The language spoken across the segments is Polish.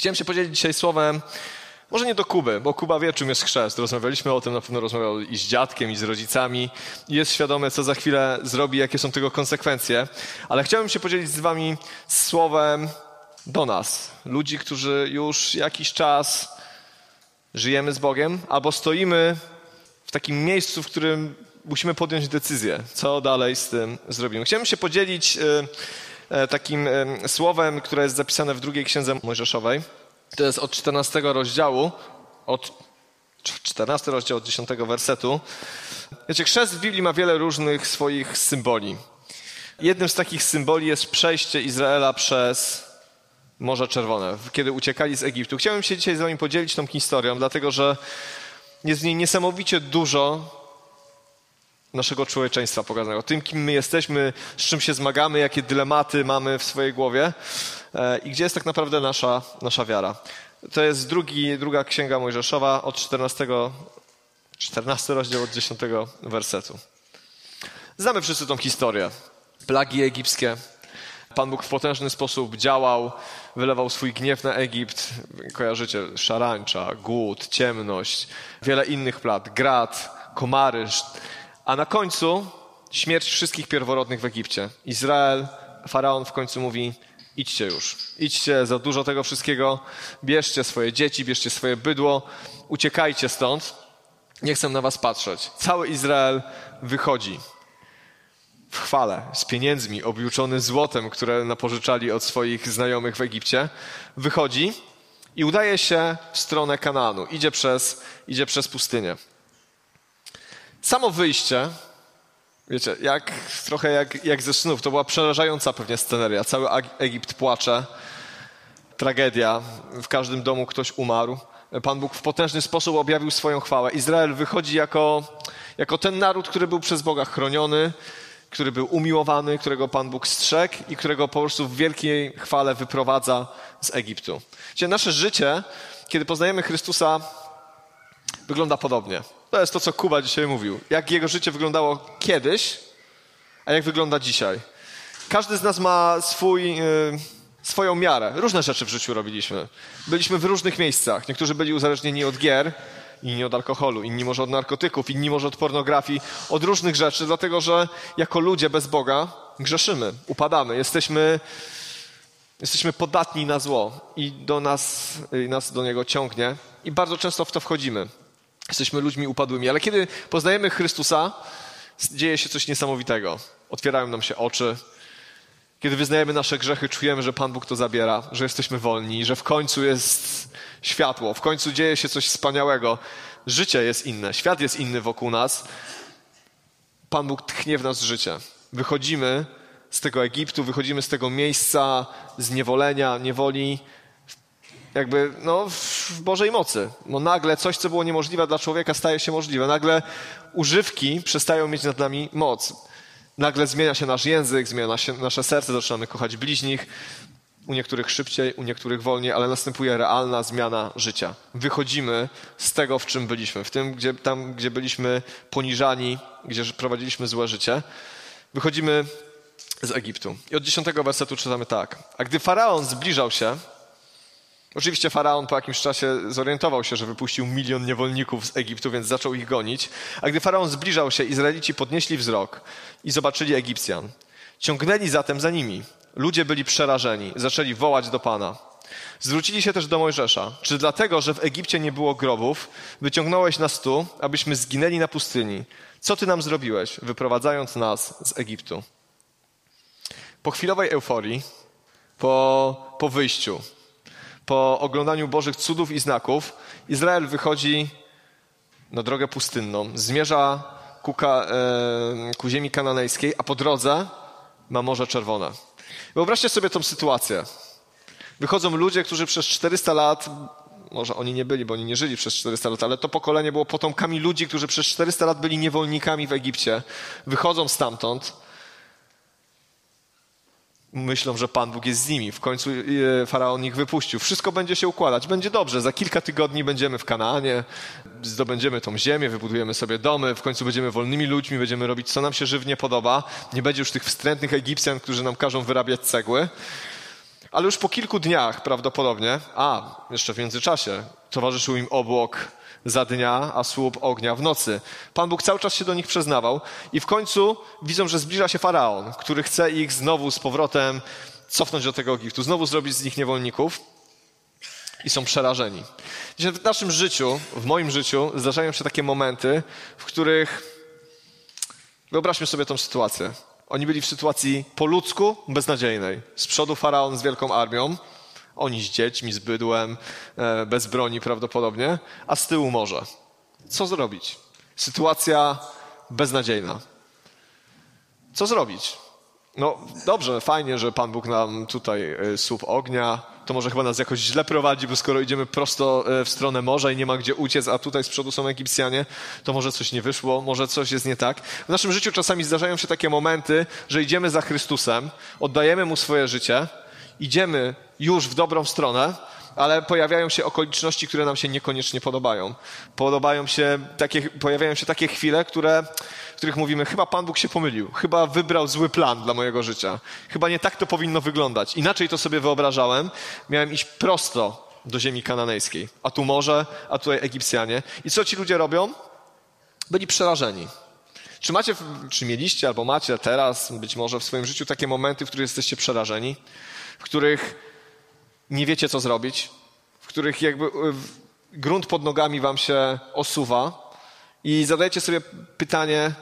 Chciałem się podzielić dzisiaj słowem, może nie do Kuby, bo Kuba wie, czym jest chrzest. Rozmawialiśmy o tym, na pewno rozmawiał i z dziadkiem, i z rodzicami. I jest świadomy, co za chwilę zrobi, jakie są tego konsekwencje. Ale chciałbym się podzielić z wami słowem do nas. Ludzi, którzy już jakiś czas żyjemy z Bogiem, albo stoimy w takim miejscu, w którym musimy podjąć decyzję, co dalej z tym zrobimy. Chciałbym się podzielić y, takim y, słowem, które jest zapisane w drugiej księdze Mojżeszowej. To jest od 14 rozdziału, od 14 rozdział od 10 wersetu. Wiecie, chrzest w Biblii ma wiele różnych swoich symboli. Jednym z takich symboli jest przejście Izraela przez Morze Czerwone, kiedy uciekali z Egiptu. Chciałbym się dzisiaj z wami podzielić tą historią, dlatego że jest w niej niesamowicie dużo naszego człowieczeństwa pokazanego. Tym, kim my jesteśmy, z czym się zmagamy, jakie dylematy mamy w swojej głowie e, i gdzie jest tak naprawdę nasza, nasza wiara. To jest drugi, druga księga Mojżeszowa od 14, 14 rozdział od 10 wersetu. Znamy wszyscy tą historię. Plagi egipskie. Pan Bóg w potężny sposób działał, wylewał swój gniew na Egipt. Kojarzycie, szarańcza, głód, ciemność, wiele innych plag, grad, komary, a na końcu śmierć wszystkich pierworodnych w Egipcie. Izrael, faraon w końcu mówi: idźcie już, idźcie za dużo tego wszystkiego, bierzcie swoje dzieci, bierzcie swoje bydło, uciekajcie stąd, nie chcę na was patrzeć. Cały Izrael wychodzi w chwale, z pieniędzmi, objuczony złotem, które napożyczali od swoich znajomych w Egipcie, wychodzi i udaje się w stronę Kanaanu, idzie przez, idzie przez pustynię. Samo wyjście, wiecie, jak, trochę jak, jak ze snów, to była przerażająca pewnie sceneria. Cały Egipt płacze, tragedia, w każdym domu ktoś umarł. Pan Bóg w potężny sposób objawił swoją chwałę. Izrael wychodzi jako, jako ten naród, który był przez Boga chroniony, który był umiłowany, którego Pan Bóg strzegł i którego po prostu w wielkiej chwale wyprowadza z Egiptu. Wiecie, nasze życie, kiedy poznajemy Chrystusa, wygląda podobnie. To jest to, co Kuba dzisiaj mówił. Jak jego życie wyglądało kiedyś, a jak wygląda dzisiaj. Każdy z nas ma swój, yy, swoją miarę. Różne rzeczy w życiu robiliśmy. Byliśmy w różnych miejscach. Niektórzy byli uzależnieni od gier, inni od alkoholu, inni może od narkotyków, inni może od pornografii, od różnych rzeczy, dlatego że jako ludzie bez Boga grzeszymy, upadamy, jesteśmy, jesteśmy podatni na zło i do nas, nas do niego ciągnie i bardzo często w to wchodzimy. Jesteśmy ludźmi upadłymi, ale kiedy poznajemy Chrystusa, dzieje się coś niesamowitego. Otwierają nam się oczy. Kiedy wyznajemy nasze grzechy, czujemy, że Pan Bóg to zabiera, że jesteśmy wolni, że w końcu jest światło, w końcu dzieje się coś wspaniałego. Życie jest inne, świat jest inny wokół nas. Pan Bóg tchnie w nas życie. Wychodzimy z tego Egiptu, wychodzimy z tego miejsca zniewolenia, niewoli, jakby no, w Bożej mocy. Bo nagle coś, co było niemożliwe dla człowieka, staje się możliwe. Nagle używki przestają mieć nad nami moc. Nagle zmienia się nasz język, zmienia się nasze serce, zaczynamy kochać bliźnich. U niektórych szybciej, u niektórych wolniej, ale następuje realna zmiana życia. Wychodzimy z tego, w czym byliśmy, w tym, gdzie, tam, gdzie byliśmy poniżani, gdzie prowadziliśmy złe życie. Wychodzimy z Egiptu. I od dziesiątego wersetu czytamy tak. A gdy faraon zbliżał się, Oczywiście faraon po jakimś czasie zorientował się, że wypuścił milion niewolników z Egiptu, więc zaczął ich gonić. A gdy faraon zbliżał się, Izraelici podnieśli wzrok i zobaczyli Egipcjan. Ciągnęli zatem za nimi. Ludzie byli przerażeni, zaczęli wołać do Pana. Zwrócili się też do Mojżesza. Czy dlatego, że w Egipcie nie było grobów, wyciągnąłeś nas tu, abyśmy zginęli na pustyni? Co ty nam zrobiłeś, wyprowadzając nas z Egiptu? Po chwilowej euforii, po, po wyjściu, po oglądaniu Bożych cudów i znaków, Izrael wychodzi na drogę pustynną, zmierza ku, ka, e, ku ziemi kananejskiej, a po drodze ma Morze Czerwone. Wyobraźcie sobie tą sytuację. Wychodzą ludzie, którzy przez 400 lat, może oni nie byli, bo oni nie żyli przez 400 lat, ale to pokolenie było potomkami ludzi, którzy przez 400 lat byli niewolnikami w Egipcie. Wychodzą stamtąd myślą, że Pan Bóg jest z nimi. W końcu e, faraon ich wypuścił. Wszystko będzie się układać. Będzie dobrze. Za kilka tygodni będziemy w Kanaanie, zdobędziemy tą ziemię, wybudujemy sobie domy, w końcu będziemy wolnymi ludźmi, będziemy robić, co nam się żywnie podoba. Nie będzie już tych wstrętnych Egipcjan, którzy nam każą wyrabiać cegły. Ale już po kilku dniach prawdopodobnie, a jeszcze w międzyczasie, towarzyszył im obłok za dnia, a słup ognia w nocy. Pan Bóg cały czas się do nich przyznawał i w końcu widzą, że zbliża się faraon, który chce ich znowu z powrotem cofnąć do tego Egiptu, znowu zrobić z nich niewolników i są przerażeni. W naszym życiu, w moim życiu, zdarzają się takie momenty, w których wyobraźmy sobie tą sytuację. Oni byli w sytuacji po ludzku beznadziejnej. Z przodu faraon z wielką armią, oni z dziećmi, z bydłem, e, bez broni prawdopodobnie, a z tyłu morze. Co zrobić? Sytuacja beznadziejna. Co zrobić? No dobrze, fajnie, że Pan Bóg nam tutaj e, słup ognia, to może chyba nas jakoś źle prowadzi, bo skoro idziemy prosto e, w stronę morza i nie ma gdzie uciec, a tutaj z przodu są Egipcjanie, to może coś nie wyszło, może coś jest nie tak. W naszym życiu czasami zdarzają się takie momenty, że idziemy za Chrystusem, oddajemy Mu swoje życie, idziemy już w dobrą stronę, ale pojawiają się okoliczności, które nam się niekoniecznie podobają. Podobają się takie, pojawiają się takie chwile, które, w których mówimy, chyba Pan Bóg się pomylił, chyba wybrał zły plan dla mojego życia, chyba nie tak to powinno wyglądać. Inaczej to sobie wyobrażałem, miałem iść prosto do ziemi kananejskiej, a tu morze, a tutaj Egipcjanie. I co ci ludzie robią? Byli przerażeni. Czy macie, czy mieliście albo macie teraz, być może w swoim życiu takie momenty, w których jesteście przerażeni, w których nie wiecie, co zrobić, w których jakby e, grunt pod nogami wam się osuwa i zadajecie sobie pytanie,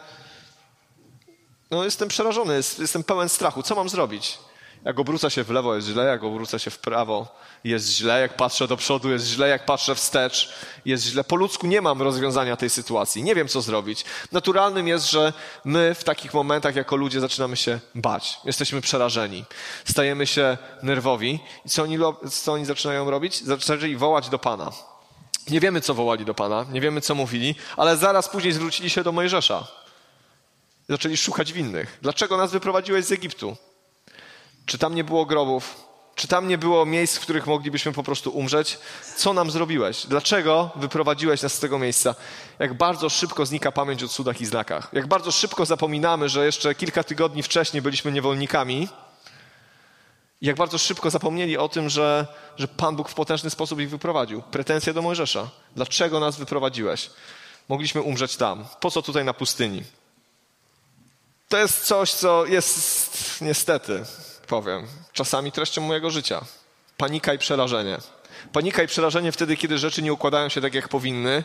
no jestem przerażony, jestem pełen strachu, co mam zrobić? Jak obrócę się w lewo jest źle, jak obrócę się w prawo jest źle, jak patrzę do przodu jest źle, jak patrzę wstecz jest źle. Po ludzku nie mam rozwiązania tej sytuacji, nie wiem co zrobić. Naturalnym jest, że my w takich momentach jako ludzie zaczynamy się bać. Jesteśmy przerażeni, stajemy się nerwowi i co oni, co oni zaczynają robić? Zaczęli wołać do Pana. Nie wiemy, co wołali do Pana, nie wiemy, co mówili, ale zaraz później zwrócili się do Mojżesza. Zaczęli szukać winnych. Dlaczego nas wyprowadziłeś z Egiptu? Czy tam nie było grobów? Czy tam nie było miejsc, w których moglibyśmy po prostu umrzeć? Co nam zrobiłeś? Dlaczego wyprowadziłeś nas z tego miejsca? Jak bardzo szybko znika pamięć o cudach i znakach. Jak bardzo szybko zapominamy, że jeszcze kilka tygodni wcześniej byliśmy niewolnikami. Jak bardzo szybko zapomnieli o tym, że, że Pan Bóg w potężny sposób ich wyprowadził. Pretensje do Mojżesza. Dlaczego nas wyprowadziłeś? Mogliśmy umrzeć tam. Po co tutaj na pustyni? To jest coś, co jest niestety powiem, czasami treścią mojego życia. Panika i przerażenie. Panika i przerażenie wtedy, kiedy rzeczy nie układają się tak, jak powinny.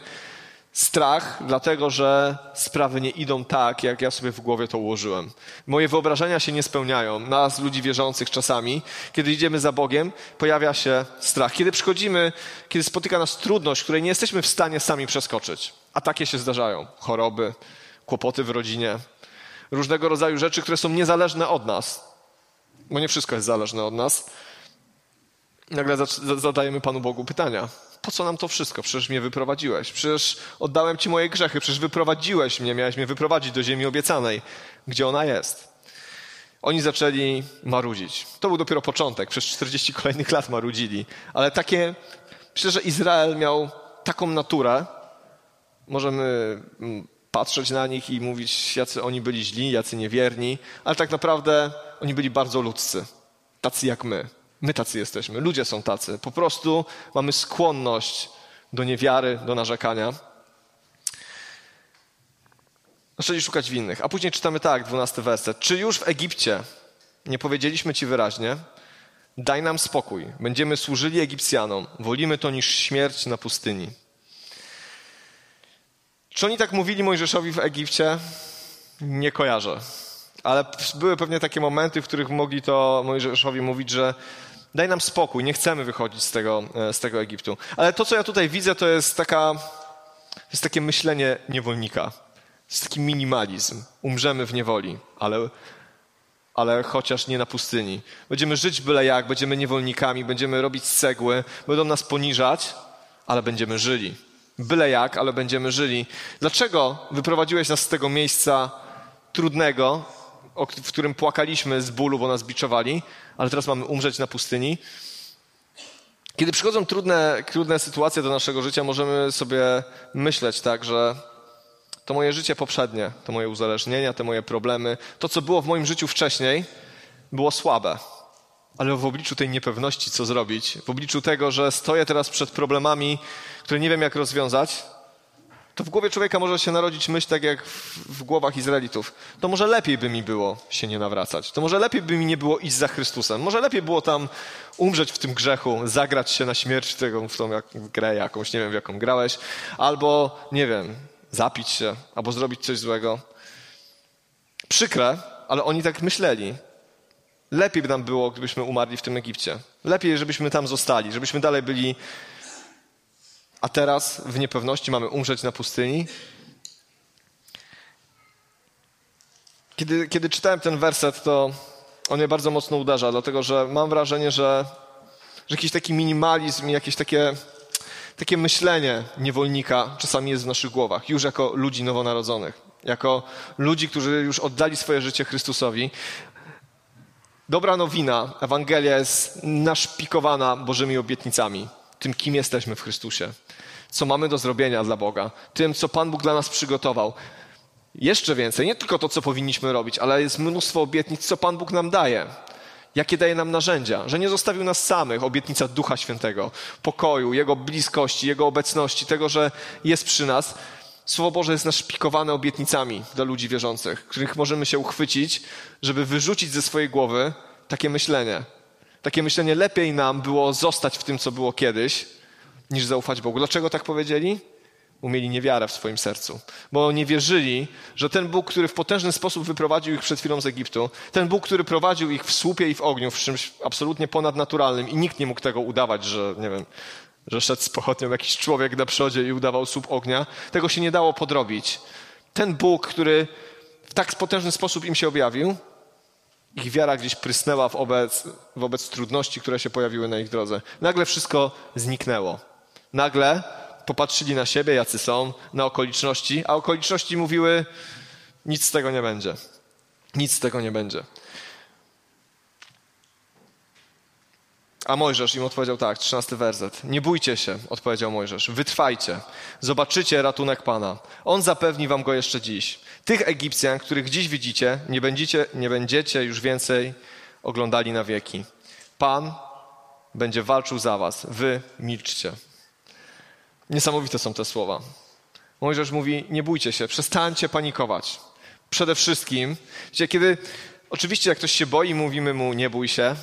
Strach, dlatego że sprawy nie idą tak, jak ja sobie w głowie to ułożyłem. Moje wyobrażenia się nie spełniają. Nas, ludzi wierzących, czasami, kiedy idziemy za Bogiem, pojawia się strach. Kiedy przychodzimy, kiedy spotyka nas trudność, której nie jesteśmy w stanie sami przeskoczyć. A takie się zdarzają. Choroby, kłopoty w rodzinie, różnego rodzaju rzeczy, które są niezależne od nas bo nie wszystko jest zależne od nas. Nagle zadajemy Panu Bogu pytania. Po co nam to wszystko? Przecież mnie wyprowadziłeś. Przecież oddałem Ci moje grzechy. Przecież wyprowadziłeś mnie. Miałeś mnie wyprowadzić do ziemi obiecanej. Gdzie ona jest? Oni zaczęli marudzić. To był dopiero początek. Przez 40 kolejnych lat marudzili. Ale takie... Myślę, że Izrael miał taką naturę. Możemy mm, patrzeć na nich i mówić, jacy oni byli źli, jacy niewierni, ale tak naprawdę oni byli bardzo ludzcy, tacy jak my. My tacy jesteśmy, ludzie są tacy. Po prostu mamy skłonność do niewiary, do narzekania. Zaczęli szukać winnych. A później czytamy tak, dwunasty werset. Czy już w Egipcie nie powiedzieliśmy ci wyraźnie, daj nam spokój, będziemy służyli Egipcjanom, wolimy to niż śmierć na pustyni. Czy oni tak mówili Mojżeszowi w Egipcie? Nie kojarzę. Ale były pewnie takie momenty, w których mogli to Mojżeszowi mówić, że daj nam spokój, nie chcemy wychodzić z tego, e, z tego Egiptu. Ale to, co ja tutaj widzę, to jest taka, jest takie myślenie niewolnika. Jest taki minimalizm. Umrzemy w niewoli, ale, ale chociaż nie na pustyni. Będziemy żyć byle jak, będziemy niewolnikami, będziemy robić cegły, będą nas poniżać, ale będziemy żyli. Byle jak, ale będziemy żyli. Dlaczego wyprowadziłeś nas z tego miejsca trudnego, w którym płakaliśmy z bólu, bo nas biczowali, ale teraz mamy umrzeć na pustyni? Kiedy przychodzą trudne, trudne sytuacje do naszego życia, możemy sobie myśleć tak, że to moje życie poprzednie, to moje uzależnienia, te moje problemy, to co było w moim życiu wcześniej, było słabe. Ale w obliczu tej niepewności, co zrobić, w obliczu tego, że stoję teraz przed problemami, które nie wiem, jak rozwiązać, to w głowie człowieka może się narodzić myśl tak jak w, w, głowach Izraelitów. To może lepiej by mi było się nie nawracać. To może lepiej by mi nie było iść za Chrystusem. Może lepiej było tam umrzeć w tym grzechu, zagrać się na śmierć tego, w tą jak, grę jakąś, nie wiem w jaką grałeś, albo, nie wiem, zapić się, albo zrobić coś złego. Przykre, ale oni tak myśleli. Lepiej by nam było, gdybyśmy umarli w tym Egipcie. Lepiej, żebyśmy tam zostali, żebyśmy dalej byli a teraz w niepewności mamy umrzeć na pustyni? Kiedy, kiedy czytałem ten werset, to on mnie bardzo mocno uderza, dlatego że mam wrażenie, że, że jakiś taki minimalizm, jakieś takie, takie myślenie niewolnika czasami jest w naszych głowach, już jako ludzi nowonarodzonych, jako ludzi, którzy już oddali swoje życie Chrystusowi. Dobra nowina, Ewangelia jest naszpikowana Bożymi obietnicami. Tym, kim jesteśmy w Chrystusie, co mamy do zrobienia dla Boga, tym, co Pan Bóg dla nas przygotował. Jeszcze więcej, nie tylko to, co powinniśmy robić, ale jest mnóstwo obietnic, co Pan Bóg nam daje. Jakie daje nam narzędzia, że nie zostawił nas samych, obietnica Ducha Świętego, pokoju, Jego bliskości, Jego obecności, tego, że jest przy nas. Słowo Boże jest naszpikowane obietnicami dla ludzi wierzących, których możemy się uchwycić, żeby wyrzucić ze swojej głowy takie myślenie, takie myślenie, lepiej nam było zostać w tym, co było kiedyś, niż zaufać Bogu. Dlaczego tak powiedzieli? Umieli niewiarę w swoim sercu, bo nie wierzyli, że ten Bóg, który w potężny sposób wyprowadził ich przed chwilą z Egiptu, ten Bóg, który prowadził ich w słupie i w ogniu, w czymś absolutnie ponadnaturalnym i nikt nie mógł tego udawać, że nie wiem, że szedł z pochodnią jakiś człowiek na przodzie i udawał słup ognia, tego się nie dało podrobić. Ten Bóg, który w tak potężny sposób im się objawił, ich wiara gdzieś prysnęła wobec, wobec trudności, które się pojawiły na ich drodze. Nagle wszystko zniknęło. Nagle popatrzyli na siebie, jacy są, na okoliczności, a okoliczności mówiły: nic z tego nie będzie. Nic z tego nie będzie. A Mojżesz im odpowiedział tak, trzynasty werset. Nie bójcie się, odpowiedział Mojżesz, wytrwajcie, zobaczycie ratunek Pana. On zapewni wam go jeszcze dziś. Tych Egipcjan, których dziś widzicie, nie będziecie, nie będziecie już więcej oglądali na wieki. Pan będzie walczył za was, wy milczcie. Niesamowite są te słowa. Mojżesz mówi, nie bójcie się, przestańcie panikować. Przede wszystkim, kiedy, oczywiście jak ktoś się boi, mówimy mu, nie bój się,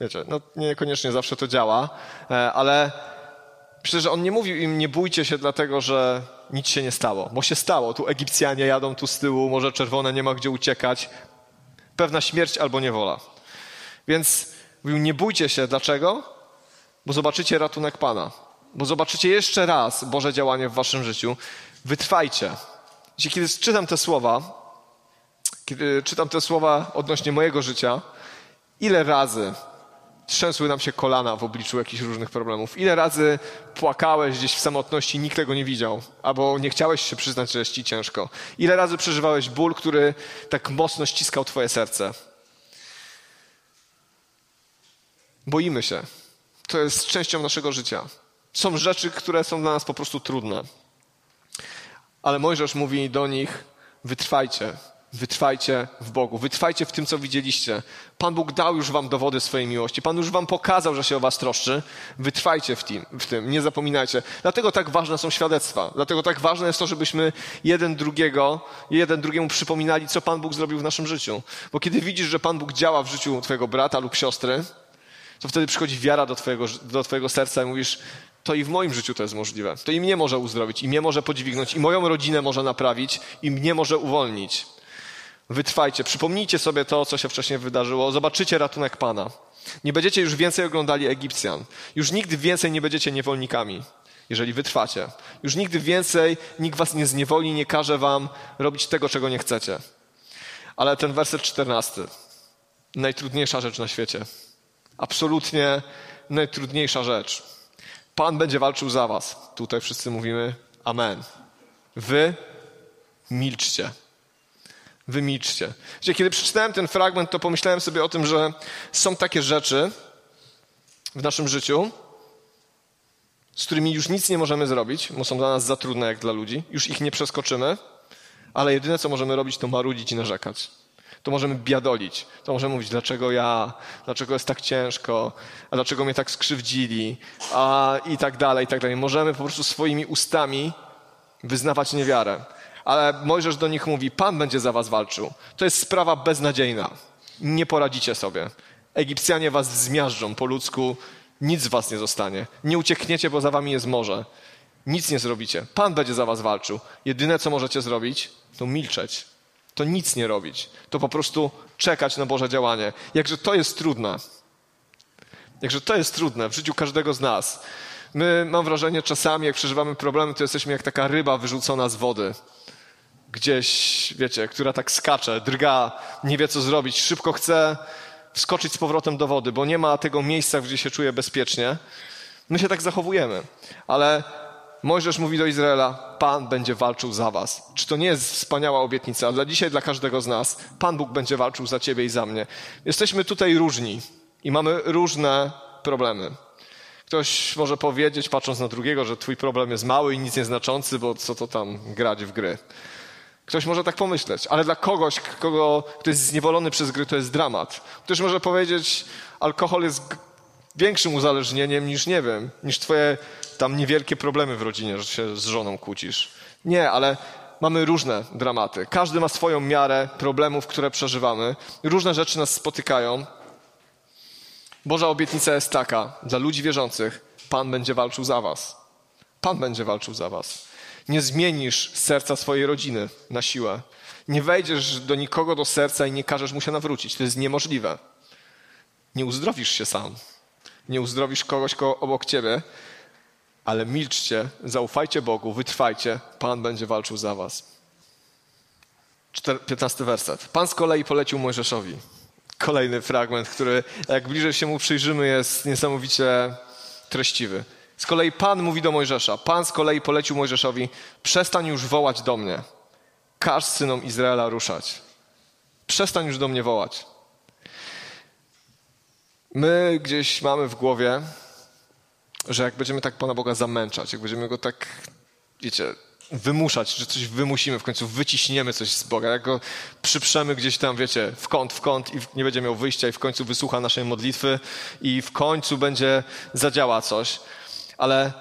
Wiecie, no niekoniecznie zawsze to działa, e, ale myślę, że on nie mówił im nie bójcie się dlatego, że nic się nie stało, bo się stało. Tu Egipcjanie jadą tu z tyłu, Morze Czerwone, nie ma gdzie uciekać. Pewna śmierć albo niewola. Więc mówił nie bójcie się. Dlaczego? Bo zobaczycie ratunek Pana. Bo zobaczycie jeszcze raz Boże działanie w waszym życiu. Wytrwajcie. Kiedy czytam te słowa, kiedy czytam te słowa odnośnie mojego życia, ile razy trzęsły nam się kolana w obliczu jakichś różnych problemów. Ile razy płakałeś gdzieś w samotności, nikt tego nie widział, albo nie chciałeś się przyznać, że jest ci ciężko. Ile razy przeżywałeś ból, który tak mocno ściskał twoje serce. Boimy się. To jest częścią naszego życia. Są rzeczy, które są dla nas po prostu trudne. Ale Mojżesz mówi do nich: wytrwajcie, Wytrwajcie w Bogu, wytrwajcie w tym, co widzieliście. Pan Bóg dał już wam dowody swojej miłości. Pan już wam pokazał, że się o was troszczy. Wytrwajcie w tym, w tym, nie zapominajcie. Dlatego tak ważne są świadectwa. Dlatego tak ważne jest to, żebyśmy jeden drugiego, jeden drugiemu przypominali, co Pan Bóg zrobił w naszym życiu. Bo kiedy widzisz, że Pan Bóg działa w życiu twojego brata lub siostry, to wtedy przychodzi wiara do twojego, do twojego serca i mówisz, to i w moim życiu to jest możliwe. To i mnie może uzdrowić, i mnie może podźwignąć, i moją rodzinę może naprawić, i mnie może uwolnić. Wytrwajcie, przypomnijcie sobie to, co się wcześniej wydarzyło, zobaczycie ratunek Pana. Nie będziecie już więcej oglądali Egipcjan. Już nigdy więcej nie będziecie niewolnikami, jeżeli wytrwacie. Już nigdy więcej nikt was nie zniewoli, nie każe wam robić tego, czego nie chcecie. Ale ten werset czternasty, najtrudniejsza rzecz na świecie. Absolutnie najtrudniejsza rzecz. Pan będzie walczył za was. Tutaj wszyscy mówimy Amen. Wy milczcie. Wymilczcie. Wiecie, kiedy przeczytałem ten fragment, to pomyślałem sobie o tym, że są takie rzeczy w naszym życiu, z którymi już nic nie możemy zrobić, bo są dla nas za trudne jak dla ludzi, już ich nie przeskoczymy, ale jedyne co możemy robić, to marudzić i narzekać. to możemy biadolić. To możemy mówić, dlaczego ja, dlaczego jest tak ciężko, a dlaczego mnie tak skrzywdzili, a i tak dalej, i tak dalej. Możemy po prostu swoimi ustami wyznawać niewiarę. Ale Mojżesz do nich mówi, Pan będzie za was walczył. To jest sprawa beznadziejna. Nie poradzicie sobie. Egipcjanie was zmiażdżą po ludzku, nic z was nie zostanie. Nie uciekniecie, bo za wami jest morze. Nic nie zrobicie. Pan będzie za was walczył. Jedyne, co możecie zrobić, to milczeć. To nic nie robić. To po prostu czekać na Boże działanie. Jakże to jest trudne. Jakże to jest trudne w życiu każdego z nas. My, mam wrażenie, czasami, jak przeżywamy problemy, to jesteśmy jak taka ryba wyrzucona z wody. Gdzieś, wiecie, która tak skacze, drga, nie wie co zrobić, szybko chce wskoczyć z powrotem do wody, bo nie ma tego miejsca, gdzie się czuje bezpiecznie. My się tak zachowujemy. Ale Mojżesz mówi do Izraela, Pan będzie walczył za was. Czy to nie jest wspaniała obietnica? Dla dzisiaj, dla każdego z nas, Pan Bóg będzie walczył za ciebie i za mnie. Jesteśmy tutaj różni i mamy różne problemy. Ktoś może powiedzieć, patrząc na drugiego, że twój problem jest mały i nic nieznaczący, bo co to tam grać w gry. Ktoś może tak pomyśleć, ale dla kogoś, kogo, kto jest zniewolony przez gry, to jest dramat. Ktoś może powiedzieć, alkohol jest większym uzależnieniem niż, nie wiem, niż twoje tam niewielkie problemy w rodzinie, że się z żoną kłócisz. Nie, ale mamy różne dramaty. Każdy ma swoją miarę problemów, które przeżywamy. Różne rzeczy nas spotykają. Boża obietnica jest taka, dla ludzi wierzących, Pan będzie walczył za was. Pan będzie walczył za was. Nie zmienisz serca swojej rodziny na siłę. Nie wejdziesz do nikogo do serca i nie każesz mu się nawrócić. To jest niemożliwe. Nie uzdrowisz się sam. Nie uzdrowisz kogoś obok ciebie, ale milczcie, zaufajcie Bogu, wytrwajcie, Pan będzie walczył za was. 15 werset. Pan z kolei polecił Mojżeszowi. Kolejny fragment, który jak bliżej się mu przyjrzymy, jest niesamowicie treściwy. Z kolei Pan mówi do Mojżesza. Pan z kolei polecił Mojżeszowi: Przestań już wołać do mnie. Każ synom Izraela ruszać. Przestań już do mnie wołać. My gdzieś mamy w głowie, że jak będziemy tak Pana Boga zamęczać, jak będziemy go tak, wiecie, wymuszać, że coś wymusimy, w końcu wyciśniemy coś z Boga, jak go przyprzemy gdzieś tam, wiecie, w kąt, w kąt i nie będzie miał wyjścia i w końcu wysłucha naszej modlitwy i w końcu będzie zadziała coś. Ale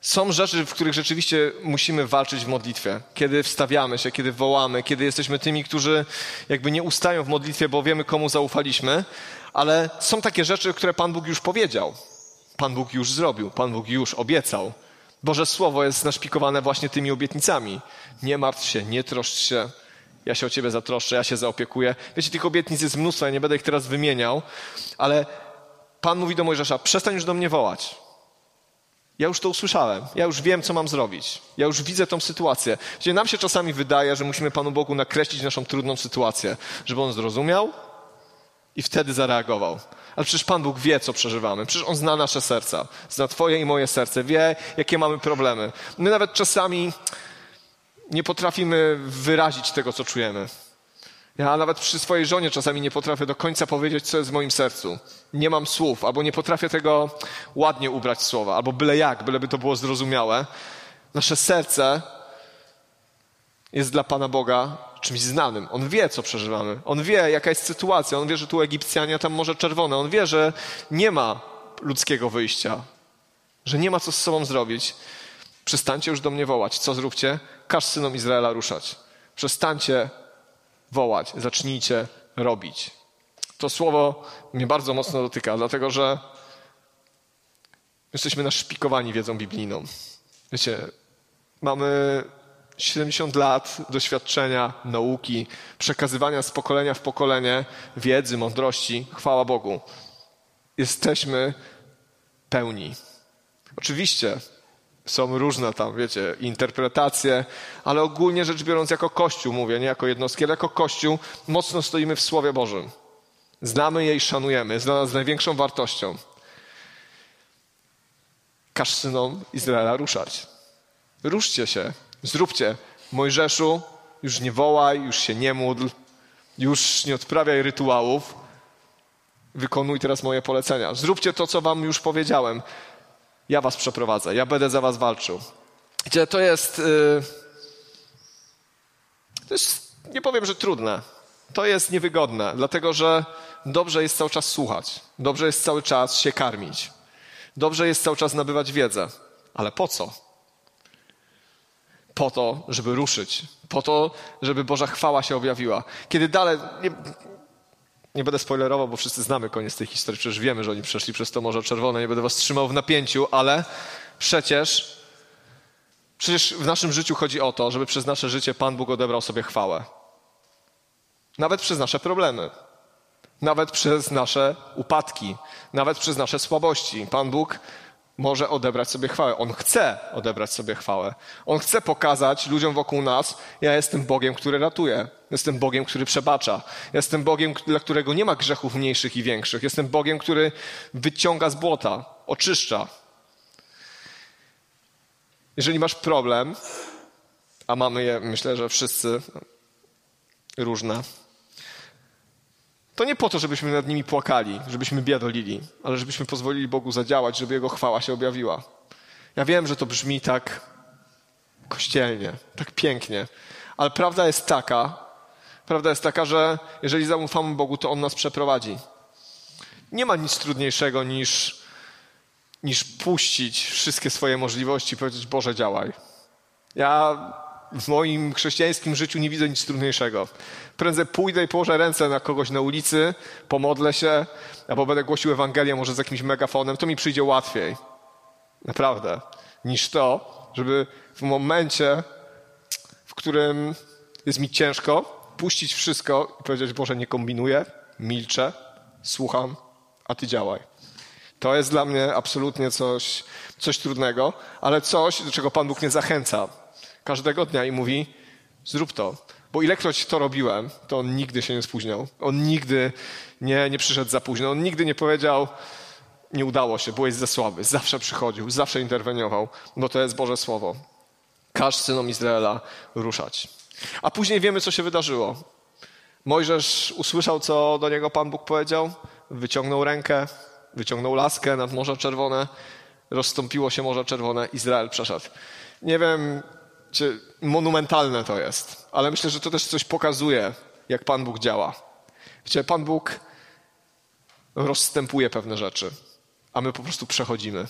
są rzeczy, w których rzeczywiście musimy walczyć w modlitwie. Kiedy wstawiamy się, kiedy wołamy, kiedy jesteśmy tymi, którzy jakby nie ustają w modlitwie, bo wiemy, komu zaufaliśmy, ale są takie rzeczy, które Pan Bóg już powiedział. Pan Bóg już zrobił, Pan Bóg już obiecał. Boże Słowo jest naszpikowane właśnie tymi obietnicami. Nie martw się, nie troszcz się, ja się o Ciebie zatroszczę, ja się zaopiekuję. Wiecie, tych obietnic jest mnóstwo, ja nie będę ich teraz wymieniał, ale Pan mówi do Mojżesza, przestań już do mnie wołać. Ja już to usłyszałem, ja już wiem, co mam zrobić. Ja już widzę tą sytuację. Gdzie nam się czasami wydaje, że musimy Panu Bogu nakreślić naszą trudną sytuację, żeby On zrozumiał i wtedy zareagował. Ale przecież Pan Bóg wie, co przeżywamy. Przecież On zna nasze serca. Zna Twoje i moje serce. Wie, jakie mamy problemy. My nawet czasami nie potrafimy wyrazić tego, co czujemy. Ja nawet przy swojej żonie czasami nie potrafię do końca powiedzieć, co jest w moim sercu. Nie mam słów, albo nie potrafię tego ładnie ubrać słowa, albo byle jak, byleby to było zrozumiałe. Nasze serce jest dla Pana Boga czymś znanym. On wie, co przeżywamy. On wie, jaka jest sytuacja. On wie, że tu Egipcjanie, tam Morze Czerwone. On wie, że nie ma ludzkiego wyjścia. Że nie ma co z sobą zrobić. Przestańcie już do mnie wołać. Co zróbcie? Każ synom Izraela ruszać. Przestańcie wołać. Zacznijcie robić. To słowo mnie bardzo mocno dotyka, dlatego że jesteśmy naszpikowani wiedzą biblijną. Wiecie, mamy 70 lat doświadczenia, nauki, przekazywania z pokolenia w pokolenie wiedzy, mądrości. Chwała Bogu. Jesteśmy pełni. Oczywiście są różne tam, wiecie, interpretacje, ale ogólnie rzecz biorąc, jako Kościół mówię, nie jako jednostki, ale jako Kościół mocno stoimy w Słowie Bożym. Znamy je i szanujemy. Jest dla nas największą wartością. Każ synom Izraela ruszać. Ruszcie się, Zróbcie. Mojżeszu, już nie wołaj, już się nie módl, już nie odprawiaj rytuałów. Wykonuj teraz moje polecenia. Zróbcie to, co wam już powiedziałem. Ja was przeprowadzę, ja będę za was walczył. Gdzie to jest. Yy... To jest, nie powiem, że trudne. To jest niewygodne, dlatego że dobrze jest cały czas słuchać, dobrze jest cały czas się karmić, dobrze jest cały czas nabywać wiedzę. Ale po co? Po to, żeby ruszyć, po to, żeby Boża chwała się objawiła. Kiedy dalej, nie, nie będę spoilerował, bo wszyscy znamy koniec tej historii, przecież wiemy, że oni przeszli przez to Morze Czerwone, nie będę was trzymał w napięciu, ale przecież, przecież w naszym życiu chodzi o to, żeby przez nasze życie Pan Bóg odebrał sobie chwałę. Nawet przez nasze problemy, nawet przez nasze upadki, nawet przez nasze słabości. Pan Bóg może odebrać sobie chwałę. On chce odebrać sobie chwałę. On chce pokazać ludziom wokół nas, ja jestem Bogiem, który ratuje. Jestem Bogiem, który przebacza. Jestem Bogiem, dla którego nie ma grzechów mniejszych i większych. Jestem Bogiem, który wyciąga z błota, oczyszcza. Jeżeli masz problem, a mamy je, myślę, że wszyscy różne, to nie po to, żebyśmy nad nimi płakali, żebyśmy biadolili, ale żebyśmy pozwolili Bogu zadziałać, żeby Jego chwała się objawiła. Ja wiem, że to brzmi tak kościelnie, tak pięknie, ale prawda jest taka, prawda jest taka, że jeżeli zaufamy Bogu, to On nas przeprowadzi. Nie ma nic trudniejszego niż, niż puścić wszystkie swoje możliwości i powiedzieć, Boże, działaj. Ja w moim chrześcijańskim życiu nie widzę nic trudniejszego. Prędzej pójdę i położę ręce na kogoś na ulicy, pomodlę się, albo będę głosił Ewangelię może z jakimś megafonem, to mi przyjdzie łatwiej. Naprawdę. Niż to, żeby w momencie, w którym jest mi ciężko, puścić wszystko i powiedzieć, Boże, nie kombinuję, milczę, słucham, a Ty działaj. To jest dla mnie absolutnie coś, coś trudnego, ale coś, do czego Pan Bóg mnie zachęca każdego dnia i mówi: Zrób to. Bo ilekroć to robiłem, to on nigdy się nie spóźniał. On nigdy nie, nie przyszedł za późno. On nigdy nie powiedział: Nie udało się, byłeś za słaby. Zawsze przychodził, zawsze interweniował, bo to jest Boże Słowo. Każ synom Izraela ruszać. A później wiemy, co się wydarzyło. Mojżesz usłyszał, co do niego Pan Bóg powiedział, wyciągnął rękę, wyciągnął laskę nad Morze Czerwone, rozstąpiło się Morze Czerwone, Izrael przeszedł. Nie wiem, czy monumentalne to jest, ale myślę, że to też coś pokazuje, jak Pan Bóg działa. Wiecie, Pan Bóg rozstępuje pewne rzeczy, a my po prostu przechodzimy.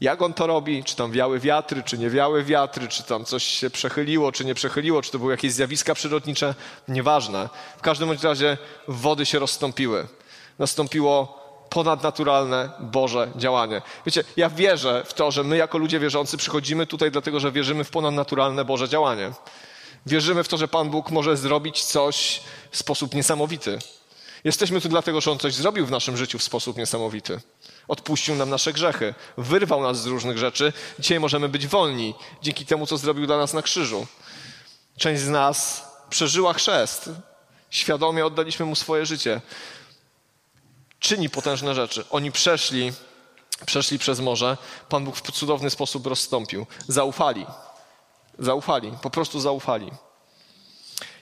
Jak on to robi? Czy tam wiały wiatry, czy nie wiały wiatry, czy tam coś się przechyliło, czy nie przechyliło, czy to były jakieś zjawiska przyrodnicze? Nieważne. W każdym razie wody się rozstąpiły. Nastąpiło ponadnaturalne Boże działanie. Wiecie, ja wierzę w to, że my jako ludzie wierzący przychodzimy tutaj dlatego, że wierzymy w ponadnaturalne Boże działanie. Wierzymy w to, że Pan Bóg może zrobić coś w sposób niesamowity. Jesteśmy tu dlatego, że On coś zrobił w naszym życiu w sposób niesamowity. Odpuścił nam nasze grzechy, wyrwał nas z różnych rzeczy. Dzisiaj możemy być wolni dzięki temu, co zrobił dla nas na krzyżu. Część z nas przeżyła chrzest. Świadomie oddaliśmy Mu swoje życie czyni potężne rzeczy. Oni przeszli, przeszli przez morze, Pan Bóg w cudowny sposób rozstąpił. Zaufali. Zaufali, po prostu zaufali.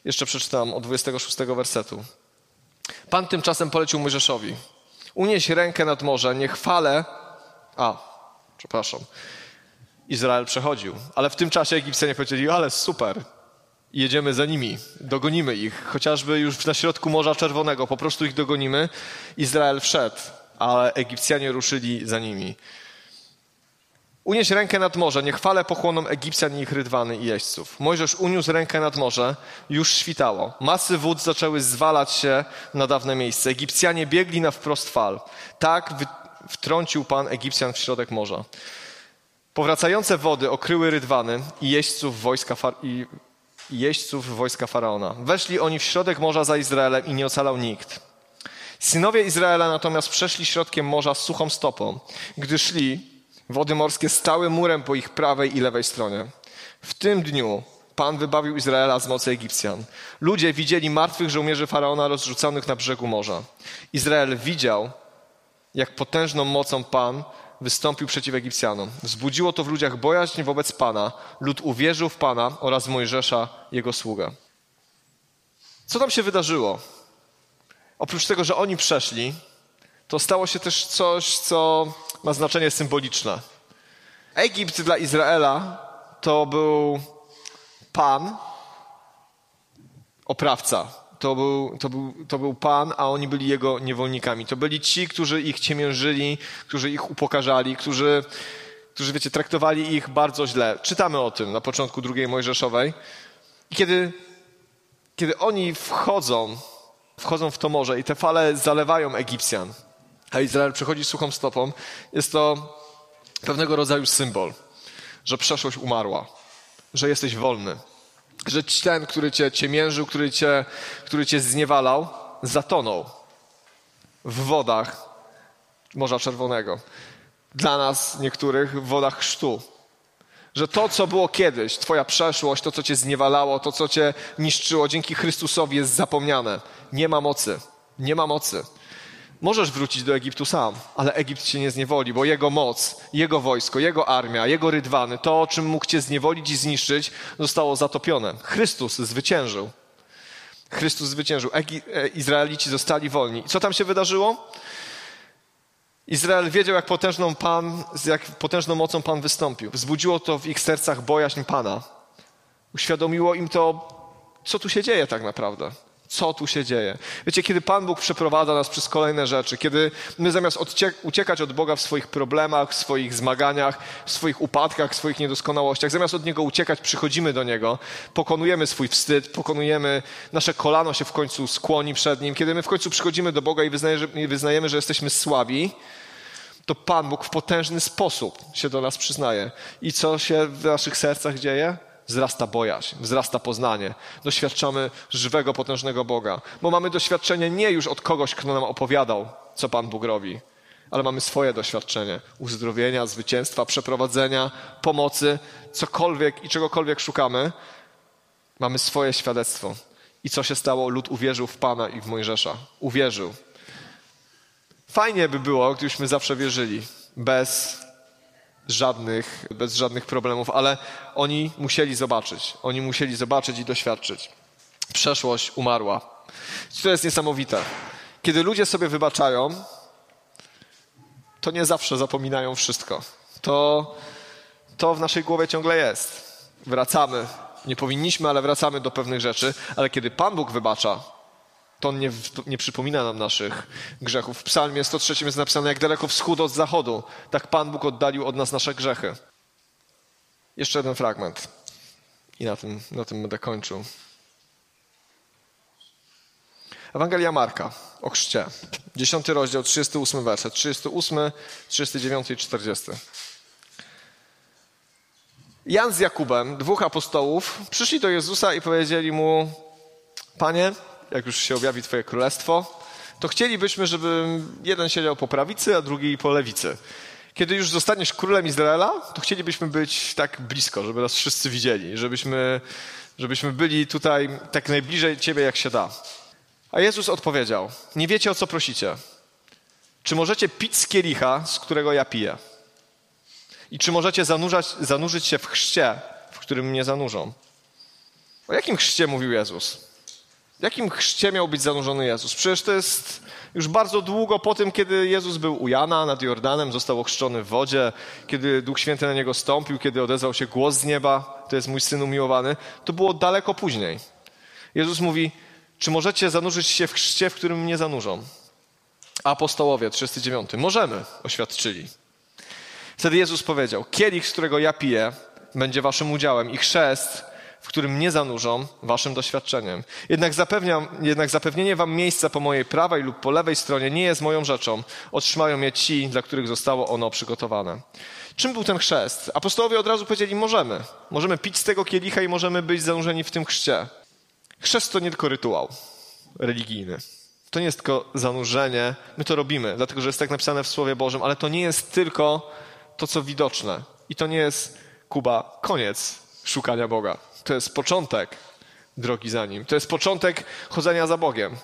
Jeszcze przeczytam od 26 wersetu. Pan tymczasem polecił Mojżeszowi. Unieś rękę nad morze, niech fale... A, przepraszam. Izrael przechodził, ale w tym czasie Egipcjanie powiedzieli, ale super, jedziemy za nimi, dogonimy ich, chociażby już na środku Morza Czerwonego, po prostu ich dogonimy. Izrael wszedł, ale Egipcjanie ruszyli za nimi. Unieś rękę nad morze, niech fale pochłoną Egipcjan i ich rydwany i jeźdźców. Mojżesz uniósł rękę nad morze, już świtało. Masy wód zaczęły zwalać się na dawne miejsce. Egipcjanie biegli na wprost fal. Tak wtrącił Pan Egipcjan w środek morza. Powracające wody okryły rydwany i jeźdźców wojska i jeźdźców wojska Faraona. Weszli oni w środek morza za Izraelem i nie ocalał nikt. Synowie Izraela natomiast przeszli środkiem morza z suchą stopą. Gdy szli, wody morskie stały murem po ich prawej i lewej stronie. W tym dniu Pan wybawił Izraela z mocy Egipcjan. Ludzie widzieli martwych żołnierzy Faraona rozrzuconych na brzegu morza. Izrael widział, jak potężną mocą Pan wystąpił przeciw Egipcjanom. Wzbudziło to w ludziach bojaźń wobec Pana. Lud uwierzył w Pana oraz Mojżesza, jego sługę. Co tam się wydarzyło? Oprócz tego, że oni przeszli, to stało się też coś, co ma znaczenie symboliczne. Egipt dla Izraela to był Pan, oprawca. To był, to, był, to był Pan, a oni byli Jego niewolnikami. To byli ci, którzy ich ciemiężyli, którzy ich upokarzali, którzy, którzy wiecie, traktowali ich bardzo źle. Czytamy o tym na początku drugiej Mojżeszowej. I kiedy, kiedy oni wchodzą, wchodzą w to morze i te fale zalewają Egipcjan, a Izrael przechodzi suchą stopą, jest to pewnego rodzaju symbol, że przeszłość umarła, że jesteś wolny, że ten, który cię ciemiężył, który cię, który cię zniewalał, zatonął w wodach Morza Czerwonego. Dla nas, niektórych, w wodach chrztu. Że to, co było kiedyś, Twoja przeszłość, to, co Cię zniewalało, to, co Cię niszczyło, dzięki Chrystusowi jest zapomniane. Nie ma mocy. Nie ma mocy. Możesz wrócić do Egiptu sam, ale Egipt cię nie zniewoli, bo jego moc, jego wojsko, jego armia, jego rydwany, to, czym mógł cię zniewolić i zniszczyć, zostało zatopione. Chrystus zwyciężył. Chrystus zwyciężył. Egi e, Izraelici zostali wolni. I co tam się wydarzyło? Izrael wiedział, jak potężną, Pan, jak potężną mocą Pan wystąpił. Wzbudziło to w ich sercach bojaźń Pana. Uświadomiło im to, co tu się dzieje tak naprawdę co tu się dzieje. Wiecie, kiedy Pan Bóg przeprowadza nas przez kolejne rzeczy, kiedy my zamiast uciekać od Boga w swoich problemach, w swoich zmaganiach, w swoich upadkach, w swoich niedoskonałościach, zamiast od Niego uciekać, przychodzimy do Niego, pokonujemy swój wstyd, pokonujemy, nasze kolano się w końcu skłoni przed Nim. Kiedy my w końcu przychodzimy do Boga i wyznajemy, że jesteśmy słabi, to Pan Bóg w potężny sposób się do nas przyznaje. I co się w naszych sercach dzieje? Wzrasta bojaźń, wzrasta poznanie. Doświadczamy żywego, potężnego Boga, bo mamy doświadczenie nie już od kogoś, kto nam opowiadał, co Pan Bóg robi, ale mamy swoje doświadczenie uzdrowienia, zwycięstwa, przeprowadzenia, pomocy, cokolwiek i czegokolwiek szukamy. Mamy swoje świadectwo. I co się stało? Lud uwierzył w Pana i w Mojżesza. Uwierzył. Fajnie by było, gdybyśmy zawsze wierzyli, bez żadnych, bez żadnych problemów, ale oni musieli zobaczyć. Oni musieli zobaczyć i doświadczyć. Przeszłość umarła. To jest niesamowite. Kiedy ludzie sobie wybaczają, to nie zawsze zapominają wszystko. To, to w naszej głowie ciągle jest. Wracamy. Nie powinniśmy, ale wracamy do pewnych rzeczy. Ale kiedy Pan Bóg wybacza, to nie, nie, przypomina nam naszych grzechów. W psalmie 103 jest napisane, jak daleko wschód od zachodu, tak Pan Bóg oddalił od nas nasze grzechy. Jeszcze jeden fragment i na tym, na tym będę kończył. Ewangelia Marka o chrzcie. 10 rozdział, 38 werset, 38, 39 i 40. Jan z Jakubem, dwóch apostołów, przyszli do Jezusa i powiedzieli mu: Panie, jak już się objawi Twoje królestwo, to chcielibyśmy, żeby jeden siedział po prawicy, a drugi po lewicy. Kiedy już zostaniesz królem Izraela, to chcielibyśmy być tak blisko, żeby nas wszyscy widzieli, żebyśmy, żebyśmy byli tutaj tak najbliżej Ciebie, jak się da. A Jezus odpowiedział: Nie wiecie, o co prosicie. Czy możecie pić z kielicha, z którego ja piję? I czy możecie zanurzać, zanurzyć się w chrzcie, w którym mnie zanurzą? O jakim chrzcie mówił Jezus? Jakim chrzcie miał być zanurzony Jezus? Przecież to jest już bardzo długo po tym, kiedy Jezus był u Jana nad Jordanem, został ochrzczony w wodzie, kiedy Duch Święty na niego stąpił, kiedy odezwał się głos z nieba, to jest mój syn umiłowany, to było daleko później. Jezus mówi, czy możecie zanurzyć się w chrzcie, w którym mnie zanurzą? Apostołowie, 39. Możemy, oświadczyli. Wtedy Jezus powiedział, kielich, z którego ja piję, będzie waszym udziałem i chrzest, w którym nie zanurzą waszym doświadczeniem. Jednak, zapewniam, jednak zapewnienie wam miejsca po mojej prawej lub po lewej stronie nie jest moją rzeczą. Otrzymają je ci, dla których zostało ono przygotowane. Czym był ten chrzest? Apostołowie od razu powiedzieli, możemy. Możemy pić z tego kielicha i możemy być zanurzeni w tym chrzcie. Chrzest to nie tylko rytuał religijny. To nie jest tylko zanurzenie. My to robimy, dlatego że jest tak napisane w Słowie Bożym, ale to nie jest tylko to, co widoczne. I to nie jest, Kuba, koniec szukania Boga. To jest początek drogi za Nim. To jest początek chodzenia za Bogiem.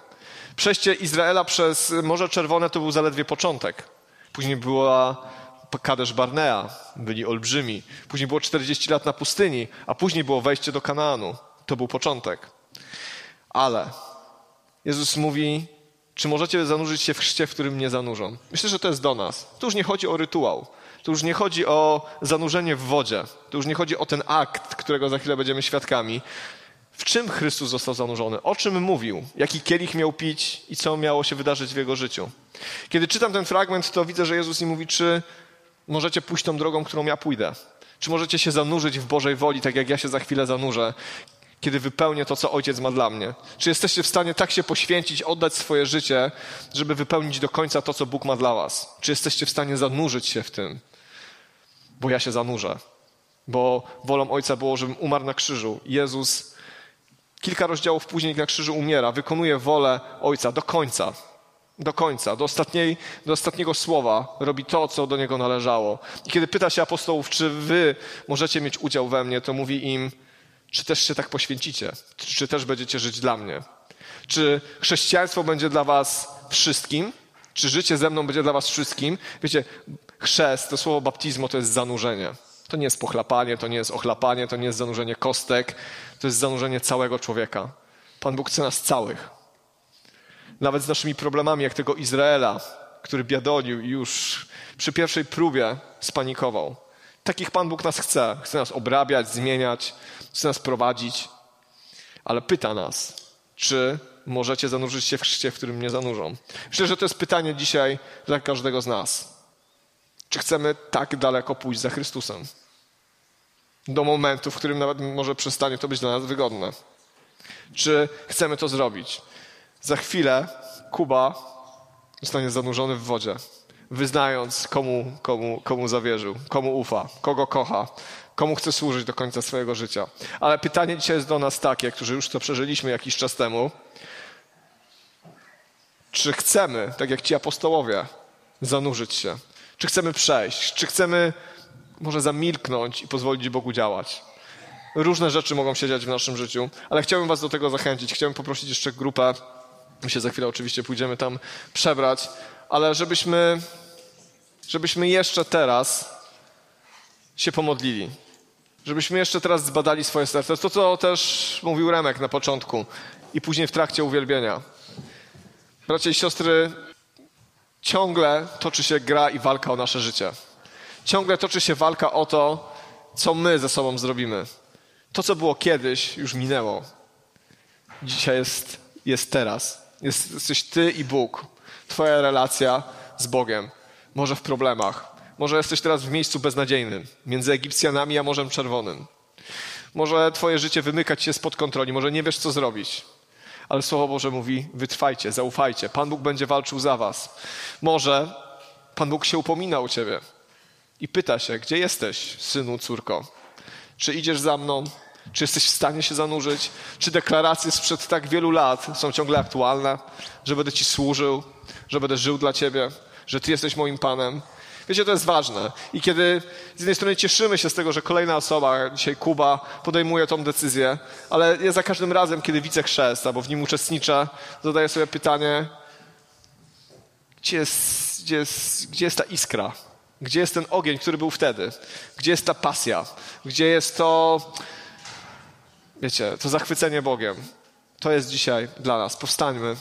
Przejście Izraela przez Morze Czerwone to był zaledwie początek. Później była Kadesz Barnea, byli olbrzymi. Później było 40 lat na pustyni, a później było wejście do Kanaanu. To był początek. Ale Jezus mówi, czy możecie zanurzyć się w chrzcie, w którym nie zanurzą? Myślę, że to jest do nas. Tu już nie chodzi o rytuał. Tu już nie chodzi o zanurzenie w wodzie. Tu już nie chodzi o ten akt, którego za chwilę będziemy świadkami. w czym Chrystus został zanurzony, o czym mówił, jaki kielich miał pić i co miało się wydarzyć w jego życiu. Kiedy czytam ten fragment, to widzę, że Jezus im mówi, czy możecie pójść tą drogą, którą ja pójdę. Czy możecie się zanurzyć w Bożej woli, tak jak ja się za chwilę zanurzę, kiedy wypełnię to, co Ojciec ma dla mnie? Czy jesteście w stanie tak się poświęcić, oddać swoje życie, żeby wypełnić do końca to, co Bóg ma dla Was? Czy jesteście w stanie zanurzyć się w tym? Bo ja się zanurzę. Bo wolą Ojca było, żebym umarł na krzyżu. Jezus kilka rozdziałów później na krzyżu umiera, wykonuje wolę Ojca do końca. Do końca, do, ostatniej, do ostatniego słowa robi to, co do niego należało. I kiedy pyta się apostołów, czy wy możecie mieć udział we mnie, to mówi im, czy też się tak poświęcicie, czy też będziecie żyć dla mnie. Czy chrześcijaństwo będzie dla was wszystkim, czy życie ze mną będzie dla was wszystkim. Wiecie, chrzest, to słowo baptizmo to jest zanurzenie. To nie jest pochlapanie, to nie jest ochlapanie, to nie jest zanurzenie kostek, to jest zanurzenie całego człowieka. Pan Bóg chce nas całych. Nawet z naszymi problemami, jak tego Izraela, który biadolił i już przy pierwszej próbie spanikował. Takich Pan Bóg nas chce. Chce nas obrabiać, zmieniać, chce nas prowadzić, ale pyta nas, czy możecie zanurzyć się w chrzcie, w którym mnie zanurzą. Myślę, że to jest pytanie dzisiaj dla każdego z nas. Czy chcemy tak daleko pójść za Chrystusem? Do momentu, w którym nawet może przestanie to być dla nas wygodne. Czy chcemy to zrobić? Za chwilę Kuba zostanie zanurzony w wodzie, wyznając, komu, komu, komu zawierzył, komu ufa, kogo kocha, komu chce służyć do końca swojego życia. Ale pytanie dzisiaj jest do nas takie, którzy już to przeżyliśmy jakiś czas temu. Czy chcemy, tak jak ci apostołowie, zanurzyć się? Czy chcemy przejść? Czy chcemy może zamilknąć i pozwolić Bogu działać? Różne rzeczy mogą się dziać w naszym życiu, ale chciałbym Was do tego zachęcić. Chciałbym poprosić jeszcze grupę. My się za chwilę oczywiście pójdziemy tam przebrać, ale żebyśmy, żebyśmy jeszcze teraz się pomodlili. Żebyśmy jeszcze teraz zbadali swoje serce. To, co też mówił Remek na początku i później w trakcie uwielbienia. Bracia i siostry, ciągle toczy się gra i walka o nasze życie. Ciągle toczy się walka o to, co my ze sobą zrobimy. To, co było kiedyś, już minęło. Dzisiaj jest, jest teraz. Jest, jesteś ty i Bóg. Twoja relacja z Bogiem. Może w problemach. Może jesteś teraz w miejscu beznadziejnym, między Egipcjanami a Morzem Czerwonym. Może twoje życie wymykać się spod kontroli, może nie wiesz, co zrobić. Ale Słowo Boże mówi, wytrwajcie, zaufajcie. Pan Bóg będzie walczył za was. Może Pan Bóg się upomina o ciebie i pyta się, gdzie jesteś, synu, córko? Czy idziesz za mną? Czy jesteś w stanie się zanurzyć? Czy deklaracje sprzed tak wielu lat są ciągle aktualne? Że będę Ci służył, że będę żył dla Ciebie, że Ty jesteś moim Panem? Wiecie, to jest ważne. I kiedy z jednej strony cieszymy się z tego, że kolejna osoba, dzisiaj Kuba, podejmuje tą decyzję, ale ja za każdym razem, kiedy widzę chrzest albo w nim uczestniczę, zadaję sobie pytanie, gdzie jest, gdzie jest, gdzie jest ta iskra? Gdzie jest ten ogień, który był wtedy? Gdzie jest ta pasja? Gdzie jest to, wiecie, to zachwycenie Bogiem? To jest dzisiaj dla nas. Powstańmy.